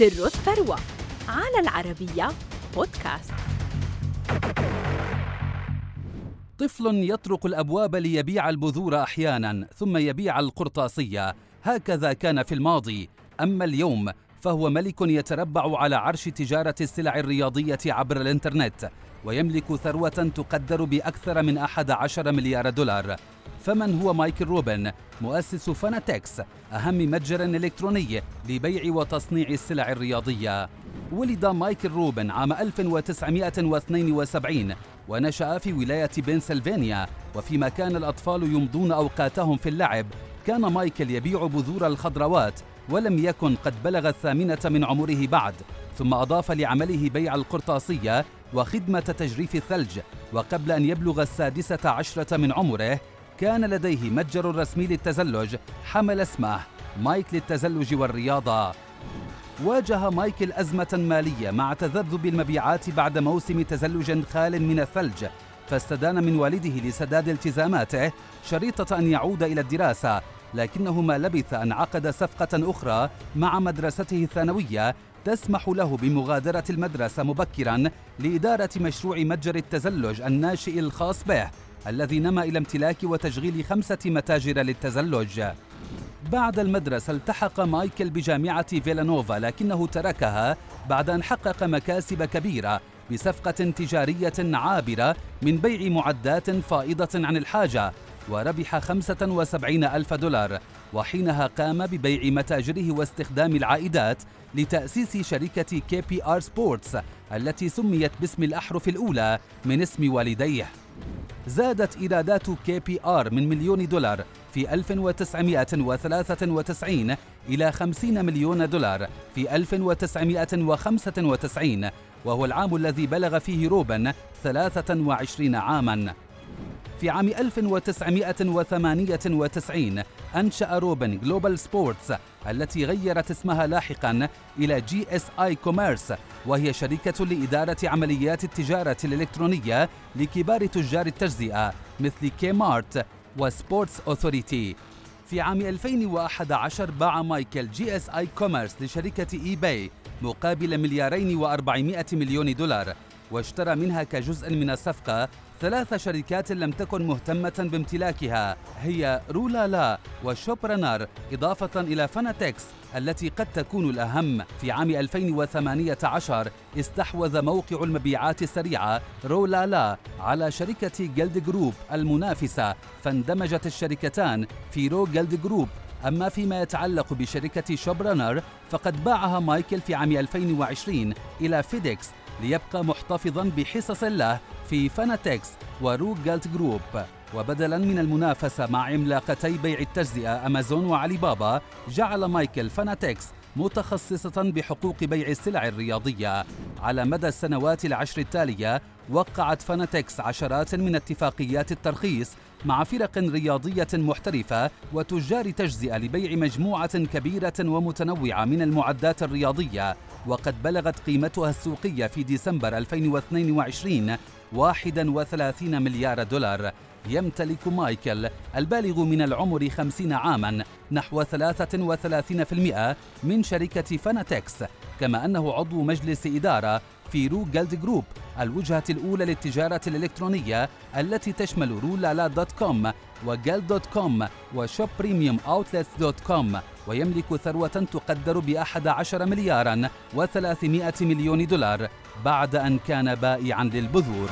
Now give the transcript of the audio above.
سر الثروة على العربية بودكاست. طفل يطرق الأبواب ليبيع البذور أحيانا ثم يبيع القرطاسية. هكذا كان في الماضي. أما اليوم فهو ملك يتربع على عرش تجارة السلع الرياضية عبر الإنترنت. ويملك ثروة تقدر بأكثر من أحد عشر مليار دولار. فمن هو مايكل روبن؟ مؤسس فاناتكس أهم متجر إلكتروني لبيع وتصنيع السلع الرياضية. ولد مايكل روبن عام 1972 ونشأ في ولاية بنسلفانيا وفيما كان الأطفال يمضون أوقاتهم في اللعب. كان مايكل يبيع بذور الخضروات ولم يكن قد بلغ الثامنة من عمره بعد ثم أضاف لعمله بيع القرطاسية وخدمة تجريف الثلج. وقبل أن يبلغ السادسة عشرة من عمره كان لديه متجر رسمي للتزلج حمل اسمه مايك للتزلج والرياضة. واجه مايكل أزمة مالية مع تذبذب المبيعات بعد موسم تزلج خال من الثلج فاستدان من والده لسداد التزاماته شريطة أن يعود إلى الدراسة لكنه ما لبث أن عقد صفقة أخرى مع مدرسته الثانوية تسمح له بمغادرة المدرسة مبكرا لإدارة مشروع متجر التزلج الناشئ الخاص به الذي نما إلى امتلاك وتشغيل خمسة متاجر للتزلج. بعد المدرسة التحق مايكل بجامعة فيلانوفا لكنه تركها بعد أن حقق مكاسب كبيرة. بصفقة تجارية عابرة من بيع معدات فائضة عن الحاجة وربح 75 ألف دولار وحينها قام ببيع متاجره واستخدام العائدات لتأسيس شركة كي بي آر سبورتس التي سميت باسم الأحرف الأولى من اسم والديه. زادت إيرادات كي بي آر من مليون دولار في 1993 إلى 50 مليون دولار في 1995 وهو العام الذي بلغ فيه روبن 23 عاماً. في عام 1998 أنشأ روبن جلوبال سبورتس التي غيرت اسمها لاحقا إلى جي إس آي كوميرس وهي شركة لإدارة عمليات التجارة الإلكترونية لكبار تجار التجزئة مثل كي مارت وسبورتس أوثوريتي. في عام 2011 باع مايكل جي إس آي كوميرس لشركة إي باي مقابل مليارين و400 مليون دولار. واشترى منها كجزء من الصفقة. ثلاث شركات لم تكن مهتمة بامتلاكها. هي رولا لا وشوبرانر إضافة إلى فاناتكس التي قد تكون الأهم. في عام 2018 استحوذ موقع المبيعات السريعة رولا لا على شركة جلد جروب المنافسة. فاندمجت الشركتان في رو جلت جروب. أما فيما يتعلق بشركة شوبرانر فقد باعها مايكل في عام 2020 إلى فيديكس. ليبقى محتفظا بحصص له في فاناتكس ورو جلت جروب وبدلا من المنافسة مع عملاقتي بيع التجزئة أمازون وعلي بابا جعل مايكل فاناتكس متخصصة بحقوق بيع السلع الرياضية. على مدى السنوات العشر التالية وقعت فاناتكس عشرات من اتفاقيات الترخيص مع فرق رياضية محترفة وتجار تجزئة لبيع مجموعة كبيرة ومتنوعة من المعدات الرياضية. وقد بلغت قيمتها السوقية في ديسمبر 2022 31 مليار دولار. يمتلك مايكل البالغ من العمر 50 عاما نحو 33% من شركة فاناتكس كما أنه عضو مجلس إدارة في رو جلد جروب الوجهة الأولى للتجارة الإلكترونية التي تشمل رولالا dot com وجلت dot com وشوب بريميوم أوتلتس dot com ويملك ثروة تقدر بأحد عشر مليارا وثلاثمائة مليون دولار بعد أن كان بائعا للبذور.